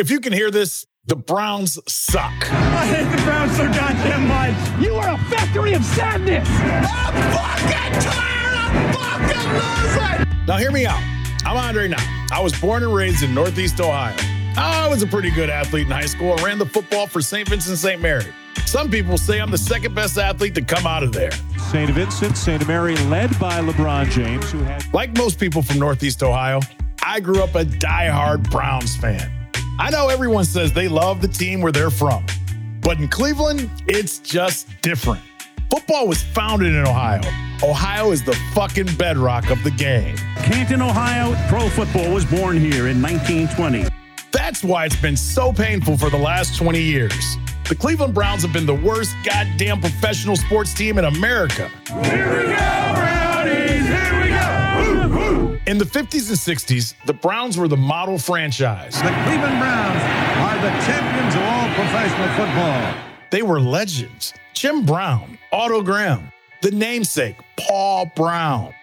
If you can hear this, the Browns suck. I hate the Browns so goddamn much. You are a factory of sadness. I'm fucking tired of fucking losing. Now, hear me out. I'm Andre Knott. I was born and raised in Northeast Ohio. I was a pretty good athlete in high school I ran the football for St. Vincent St. Mary. Some people say I'm the second best athlete to come out of there. St. Vincent St. Mary, led by LeBron James, who had. Like most people from Northeast Ohio, I grew up a die-hard Browns fan. I know everyone says they love the team where they're from, but in Cleveland, it's just different. Football was founded in Ohio. Ohio is the fucking bedrock of the game. Canton, Ohio, pro football was born here in 1920. That's why it's been so painful for the last 20 years. The Cleveland Browns have been the worst goddamn professional sports team in America. Here we go, Brownies. Here we go. Woo, woo. In the 50s and 60s, the Browns were the model franchise. The Cleveland Browns are the champions of all professional football. They were legends. Jim Brown, Otto Graham, the namesake, Paul Brown.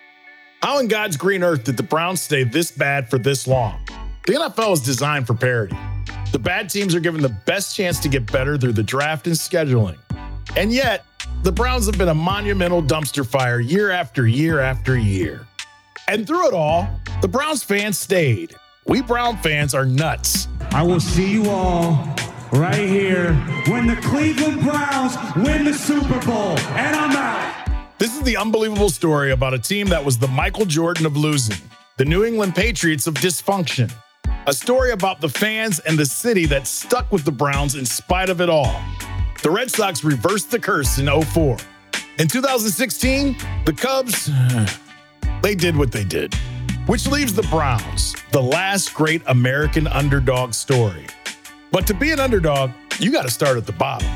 How in God's green earth did the Browns stay this bad for this long? The NFL is designed for parity. The bad teams are given the best chance to get better through the draft and scheduling. And yet, the Browns have been a monumental dumpster fire year after year after year. And through it all, the Browns fans stayed. We Brown fans are nuts. I will see you all right here when the Cleveland Browns win the Super Bowl. And I'm out. This is the unbelievable story about a team that was the Michael Jordan of losing, the New England Patriots of dysfunction. A story about the fans and the city that stuck with the Browns in spite of it all. The Red Sox reversed the curse in 04. In 2016, the Cubs, they did what they did. Which leaves the Browns, the last great American underdog story. But to be an underdog, you got to start at the bottom.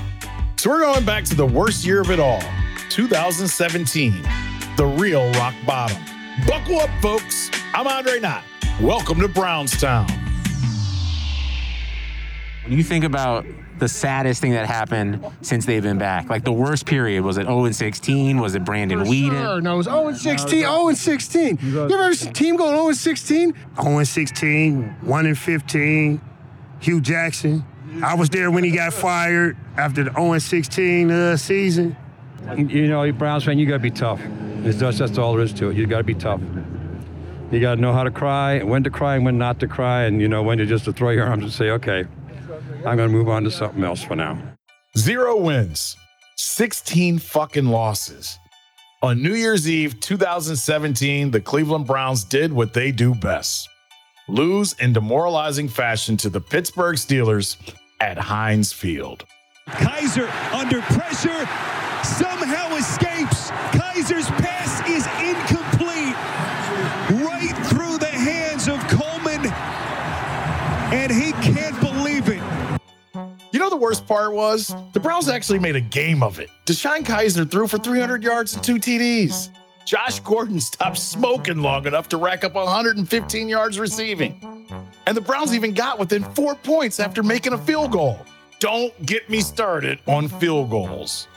So we're going back to the worst year of it all, 2017, the real rock bottom. Buckle up, folks. I'm Andre Knott. Welcome to Brownstown. When you think about the saddest thing that happened since they've been back, like the worst period, was it 0 and 16? Was it Brandon Weeden? Sure, no, it was 0 and 16. 0 and 16. You ever seen a team going 0 and 16? 0 and 16, 1 and 15. Hue Jackson. I was there when he got fired after the 0 and 16 uh, season. You know, Browns fan, you got to be tough. It's just, that's all there is to it. You got to be tough. You got to know how to cry, when to cry, and when not to cry, and you know when to just to throw your arms and say, "Okay, I'm going to move on to something else for now." Zero wins, 16 fucking losses. On New Year's Eve 2017, the Cleveland Browns did what they do best lose in demoralizing fashion to the Pittsburgh Steelers at Heinz Field. Kizer under pressure somehow escapes. Kizer's pass worst part was? The Browns actually made a game of it. DeShone Kizer threw for 300 yards and two TDs. Josh Gordon stopped smoking long enough to rack up 115 yards receiving. And the Browns even got within four points after making a field goal. Don't get me started on field goals.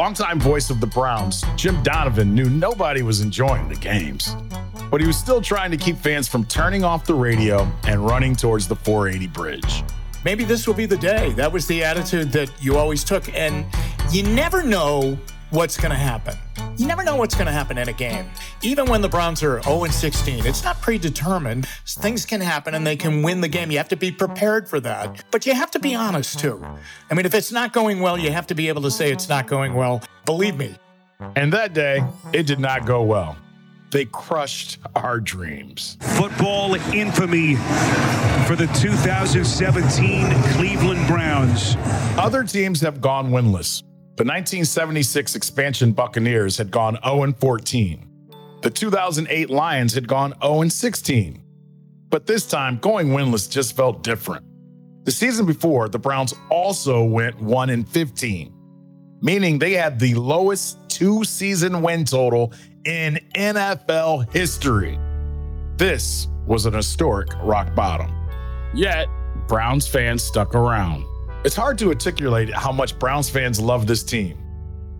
Longtime voice of the Browns, Jim Donovan knew nobody was enjoying the games. But he was still trying to keep fans from turning off the radio and running towards the 480 bridge. maybe this will be the day. That was the attitude that you always took. And you never know what's going to happen. You never know what's going to happen in a game. Even when the Browns are 0 and 16, it's not predetermined. Things can happen and they can win the game. You have to be prepared for that. But you have to be honest too. I mean, if it's not going well, you have to be able to say it's not going well. Believe me. And that day, it did not go well. They crushed our dreams. Football infamy for the 2017 Cleveland Browns. Other teams have gone winless. The 1976 expansion Buccaneers had gone 0 14. The 2008 Lions had gone 0 16. But this time, going winless just felt different. The season before, the Browns also went 1 and 15, meaning they had the lowest two season win total in NFL history. This was an historic rock bottom. Yet, Browns fans stuck around. It's hard to articulate how much Browns fans love this team.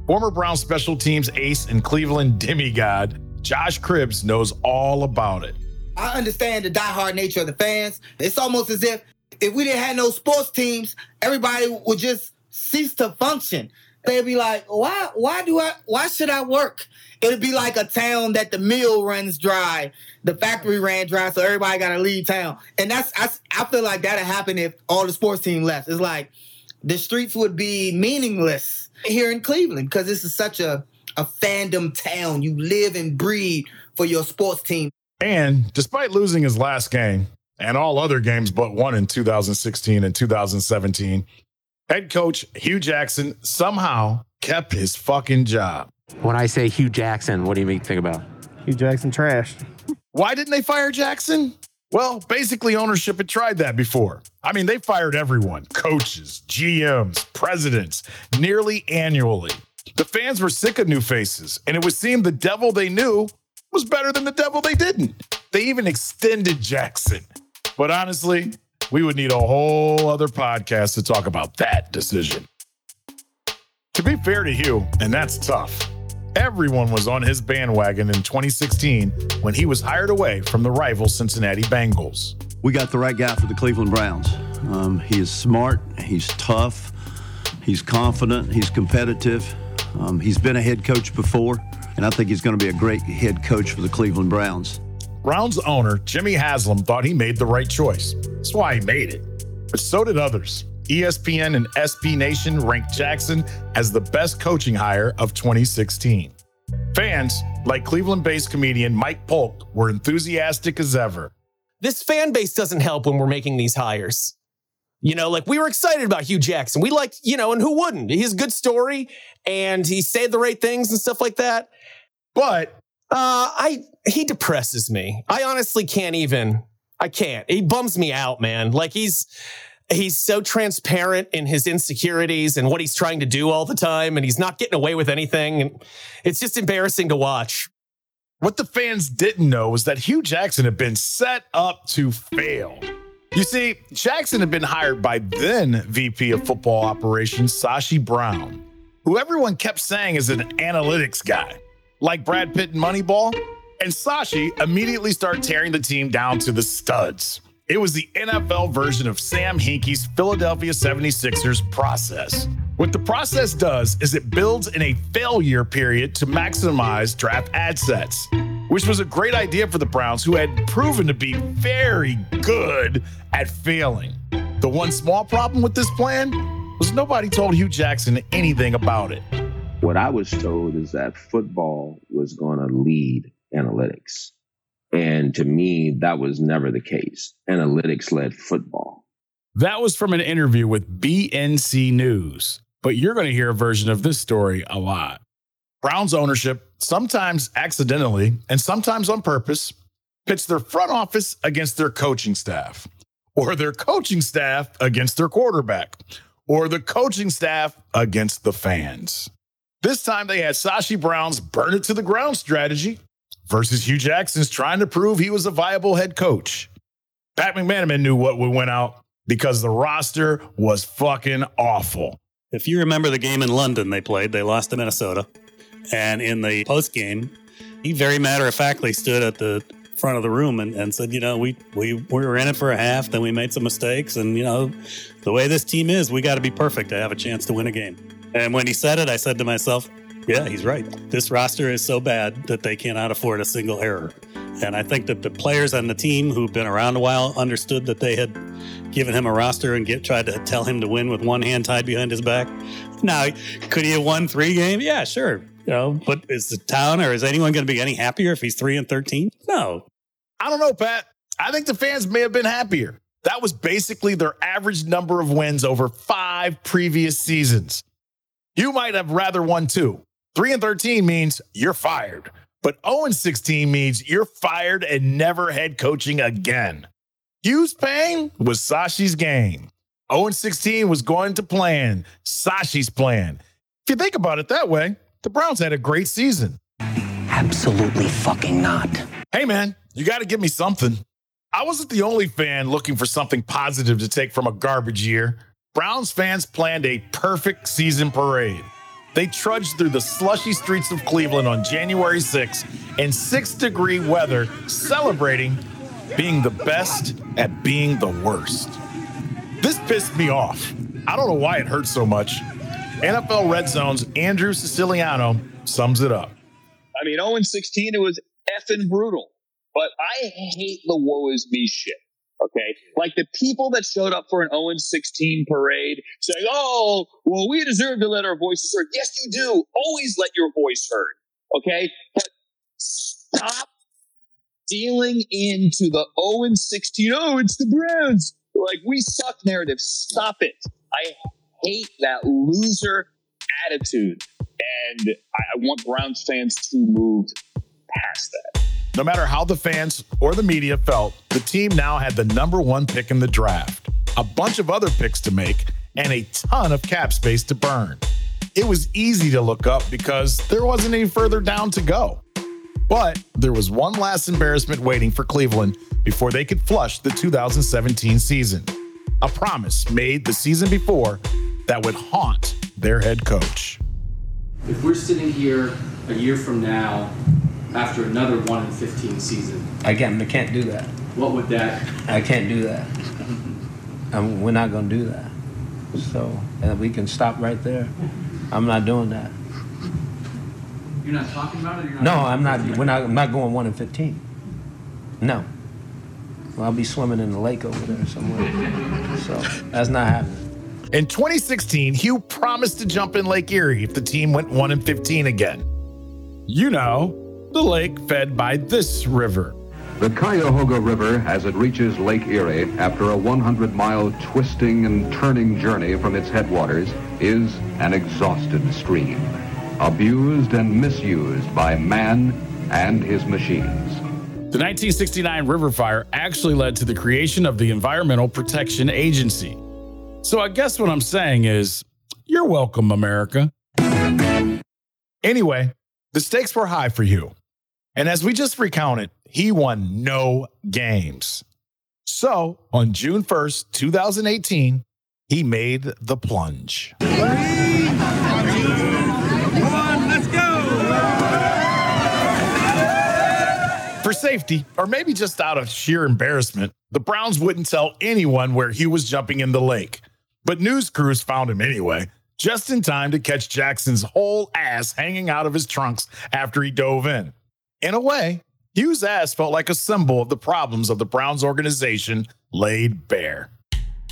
Former Browns special teams ace and Cleveland demigod Josh Cribbs knows all about it. I understand the diehard nature of the fans. It's almost as if if we didn't have no sports teams, everybody would just cease to function. They'd be like, why, why do I, why should I work? It'd be like a town that the mill runs dry, the factory ran dry, so everybody got to leave town. And that's, I, I feel like that'd happen if all the sports team left. It's like the streets would be meaningless here in Cleveland because this is such a, a fandom town. You live and breathe for your sports team. And despite losing his last game and all other games but one in 2016 and 2017, head coach Hue Jackson somehow kept his fucking job. When I say Hue Jackson, what do you mean think about? Hue Jackson trash. Why didn't they fire Jackson? Well, basically, ownership had tried that before. I mean, they fired everyone coaches, GMs, presidents, nearly annually. The fans were sick of new faces, and it would seem the devil they knew was better than the devil they didn't. They even extended Jackson. But honestly, we would need a whole other podcast to talk about that decision. To be fair to Hue, and that's tough, everyone was on his bandwagon in 2016 when he was hired away from the rival Cincinnati Bengals. We got the right guy for the Cleveland Browns. Um, he is smart, he's tough, he's confident, he's competitive. Um, he's been a head coach before, and I think he's going to be a great head coach for the Cleveland Browns. Browns owner Jimmy Haslam thought he made the right choice. That's why he made it. But so did others. ESPN and SB Nation ranked Jackson as the best coaching hire of 2016. Fans, like Cleveland based comedian Mike Polk, were enthusiastic as ever. This fan base doesn't help when we're making these hires. You know, like we were excited about Hue Jackson. We liked, you know, and who wouldn't? He's a good story and he said the right things and stuff like that. But uh, I he depresses me. I honestly can't even. I can't. He bums me out, man. Like he's he's so transparent in his insecurities and what he's trying to do all the time, and he's not getting away with anything. And it's just embarrassing to watch. What the fans didn't know was that Hue Jackson had been set up to fail. You see, Jackson had been hired by then VP of Football Operations Sashi Brown, who everyone kept saying is an analytics guy, like Brad Pitt in Moneyball. And Sashi immediately start tearing the team down to the studs. It was the NFL version of Sam Hinkie's Philadelphia 76ers process. What the process does is it builds in a failure period to maximize draft assets, which was a great idea for the Browns, who had proven to be very good at failing. The one small problem with this plan was nobody told Hue Jackson anything about it. What I was told is that football was going to lead analytics. And to me, that was never the case. Analytics led football. That was from an interview with BNC News, but you're going to hear a version of this story a lot. Browns ownership, sometimes accidentally and sometimes on purpose, pits their front office against their coaching staff, or their coaching staff against their quarterback, or the coaching staff against the fans. This time they had Sashi Brown's burn it to the ground strategy versus Hue Jackson's trying to prove he was a viable head coach. Pat McManamon knew what would win out because the roster was fucking awful. If you remember the game in London they played, they lost to Minnesota. And in the post game, he very matter of factly stood at the front of the room and, and said, you know, we, we, we were in it for a half, then we made some mistakes. And, you know, the way this team is, we got to be perfect to have a chance to win a game. And when he said it, I said to myself, yeah, he's right. This roster is so bad that they cannot afford a single error. And I think that the players on the team who've been around a while understood that they had given him a roster and get, tried to tell him to win with one hand tied behind his back. Now, could he have won three games? Yeah, sure. You know, but is the town or is anyone going to be any happier if he's three and thirteen? No. I don't know, Pat. I think the fans may have been happier. That was basically their average number of wins over five previous seasons. You might have rather won two. 3 and 13 means you're fired, but 0 and 16 means you're fired and never head coaching again. Hue's pain was Sashi's game. 0 and 16 was going to plan, Sashi's plan. If you think about it that way, the Browns had a great season. Absolutely fucking not. Hey, man, you got to give me something. I wasn't the only fan looking for something positive to take from a garbage year. Browns fans planned a perfect season parade. They trudged through the slushy streets of Cleveland on January 6 in six degree weather, celebrating being the best at being the worst. This pissed me off. I don't know why it hurt so much. NFL Red Zone's Andrew Siciliano sums it up. I mean, 0 16, it was effing brutal. But I hate the woe is me shit. Okay. Like the people that showed up for an 0 16 parade saying, oh, well, we deserve to let our voices heard. Yes, you do. Always let your voice heard. Okay. But stop dealing into the 0 16. Oh, it's the Browns. Like we suck narrative. Stop it. I hate that loser attitude. And I want Browns fans to move past that. No matter how the fans or the media felt, the team now had the number one pick in the draft, a bunch of other picks to make, and a ton of cap space to burn. It was easy to look up because there wasn't any further down to go. But there was one last embarrassment waiting for Cleveland before they could flush the 2017 season. A promise made the season before that would haunt their head coach. If we're sitting here a year from now after another 1 in 15 season, Again, I can't do that. what would that? I can't do that. We're not going to do that. So, and we can stop right there. I'm not doing that. You're not talking about it. You're not No, I'm not. We're not. I'm not going one in fifteen. No. Well, I'll be swimming in the lake over there somewhere. So that's not happening. In 2016, Hue promised to jump in Lake Erie if the team went 1 and 15 again. You know, the lake fed by this river. The Cuyahoga River, as it reaches Lake Erie after a 100 mile twisting and turning journey from its headwaters, is an exhausted stream, abused and misused by man and his machines. The 1969 river fire actually led to the creation of the Environmental Protection Agency. So I guess what I'm saying is, you're welcome, America. Anyway, the stakes were high for Hue. And as we just recounted, he won no games. So on June 1st, 2018, he made the plunge. Come on, let's go. For safety, or maybe just out of sheer embarrassment, the Browns wouldn't tell anyone where he was jumping in the lake. But news crews found him anyway, just in time to catch Jackson's whole ass hanging out of his trunks after he dove in. In a way, Hue's ass felt like a symbol of the problems of the Browns organization laid bare.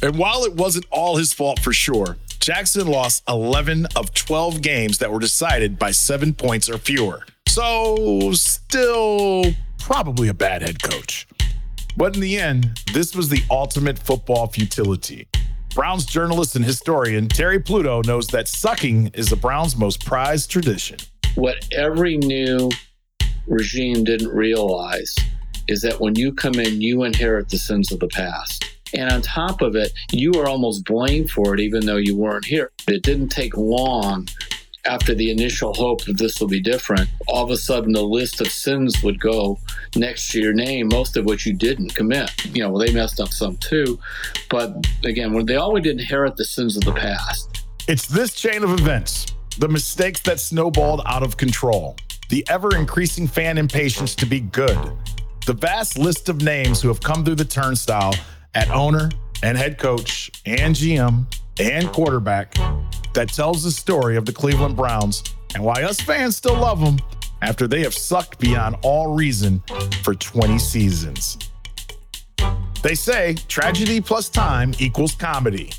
And while it wasn't all his fault for sure, Jackson lost 11 of 12 games that were decided by seven points or fewer. So, still probably a bad head coach. But in the end, this was the ultimate football futility. Browns journalist and historian Terry Pluto knows that sucking is the Browns' most prized tradition. What every new regime didn't realize is that when you come in, you inherit the sins of the past. And on top of it, you are almost blamed for it, even though you weren't here. It didn't take long after the initial hope that this will be different. All of a sudden, the list of sins would go next to your name, most of which you didn't commit. You know, well, they messed up some too. But again, when they always inherit the sins of the past. It's this chain of events, the mistakes that snowballed out of control, the ever increasing fan impatience to be good, the vast list of names who have come through the turnstile at owner and head coach and GM and quarterback that tells the story of the Cleveland Browns and why us fans still love them after they have sucked beyond all reason for 20 seasons. They say tragedy plus time equals comedy.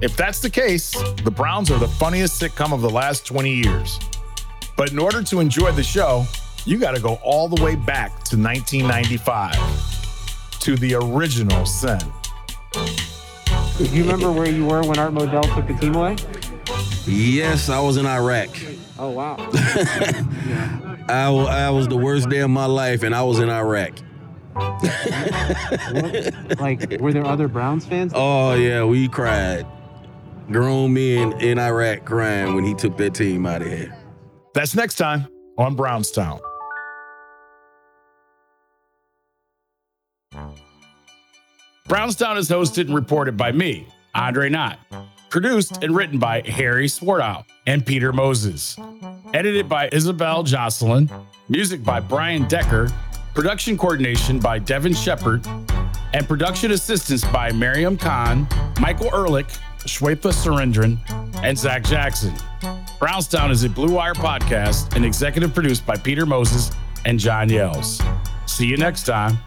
If that's the case, the Browns are the funniest sitcom of the last 20 years. But in order to enjoy the show, you got to go all the way back to 1995 to the original Sin. Do you remember where you were when Art Modell took the team away? Yes, I was in Iraq. Oh wow. I was the worst day of my life, and I was in Iraq. What? Like, were there other Browns fans? Oh yeah, we cried. Grown men in Iraq crying when he took that team out of here. That's next time on Brownstown. Brownstown is hosted and reported by me, Andre Knott. Produced and written by Harry Swartout and Peter Moses. Edited by Isabel Jocelyn. Music by Brian Decker. Production coordination by Devin Shepard. And production assistance by Miriam Khan, Michael Ehrlich, Shweta Surendran, and Zak Jackson. Brownstown is a Blue Wire podcast and executive produced by Peter Moses and John Yells. See you next time.